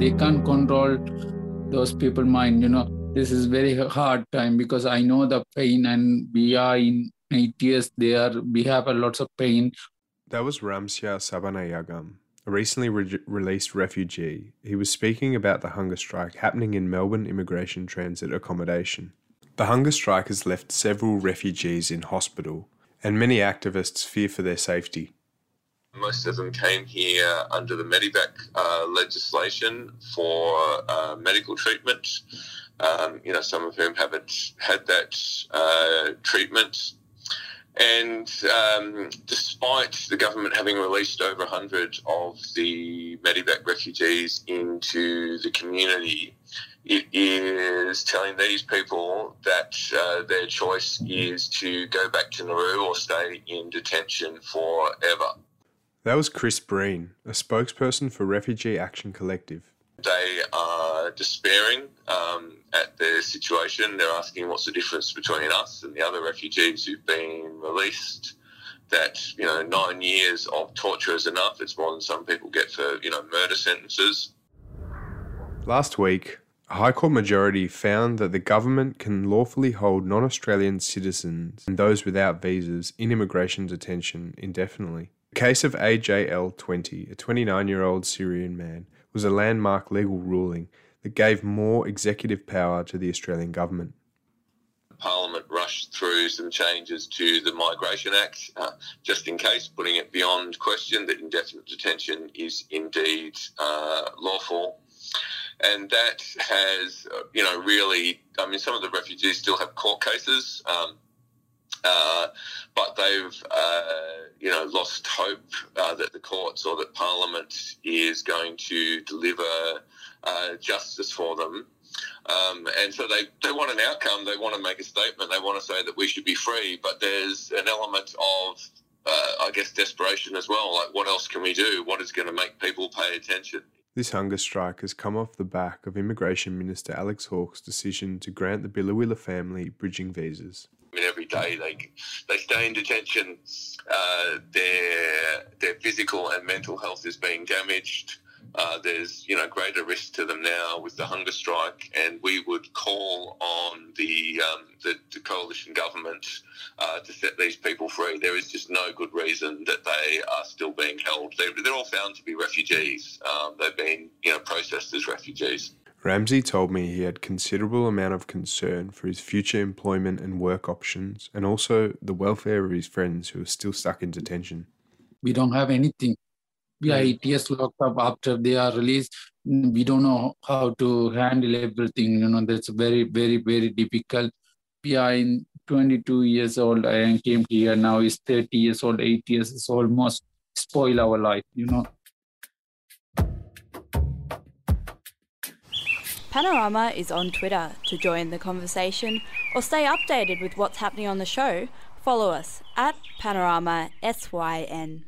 they can't control those people mind you know. This is very hard time because i know the pain and we are in years there we have a lots of pain. That was Ramsiyar Sabanayagam a recently re- released refugee. He was speaking about the hunger strike happening in melbourne immigration transit accommodation. The hunger strike has left several refugees in hospital and many activists fear for their safety most of them came here under the Medevac uh, legislation for uh, medical treatment. Um, you know, some of whom haven't had that uh, treatment. And um, despite the government having released over 100 of the Medevac refugees into the community, it is telling these people that uh, their choice is to go back to Nauru or stay in detention forever. That was Chris Breen, a spokesperson for Refugee Action Collective. They are despairing um, at their situation. They're asking what's the difference between us and the other refugees who've been released. That you know, nine years of torture is enough. It's more than some people get for you know murder sentences. Last week, a High Court majority found that the government can lawfully hold non Australian citizens and those without visas in immigration detention indefinitely. The case of AJL 20, a 29 year old Syrian man, was a landmark legal ruling that gave more executive power to the Australian government. Parliament rushed through some changes to the Migration Act, uh, just in case, putting it beyond question that indefinite detention is indeed uh, lawful. And that has, uh, you know, really, I mean, some of the refugees still have court cases. Um, uh, but they've, uh, you know, lost hope uh, that the courts or that Parliament is going to deliver uh, justice for them. Um, and so they, they want an outcome. They want to make a statement. They want to say that we should be free. But there's an element of, uh, I guess, desperation as well. Like, what else can we do? What is going to make people pay attention? This hunger strike has come off the back of Immigration Minister Alex Hawke's decision to grant the Biloela family bridging visas. I mean, every day they they stay in detention. Uh, their their physical and mental health is being damaged. Uh, there's you know greater risk to them now with the hunger strike, and we would call on the um, the, the, coalition government uh, to set these people free. There is just no good reason that they are still being held. They're, they're all found to be refugees. Um, they've been you know processed as refugees. Ramsey told me he had considerable amount of concern for his future employment and work options, and also the welfare of his friends who are still stuck in detention. We don't have anything. We are eight locked up after they are released. We don't know how to handle everything. You know, that's very, very, very difficult. We are in 22 years old. I came here now. Is 30 years old. Eight years is almost spoil our life. You know. Panorama is on Twitter. To join the conversation or stay updated with what's happening on the show, follow us at Panorama SYN.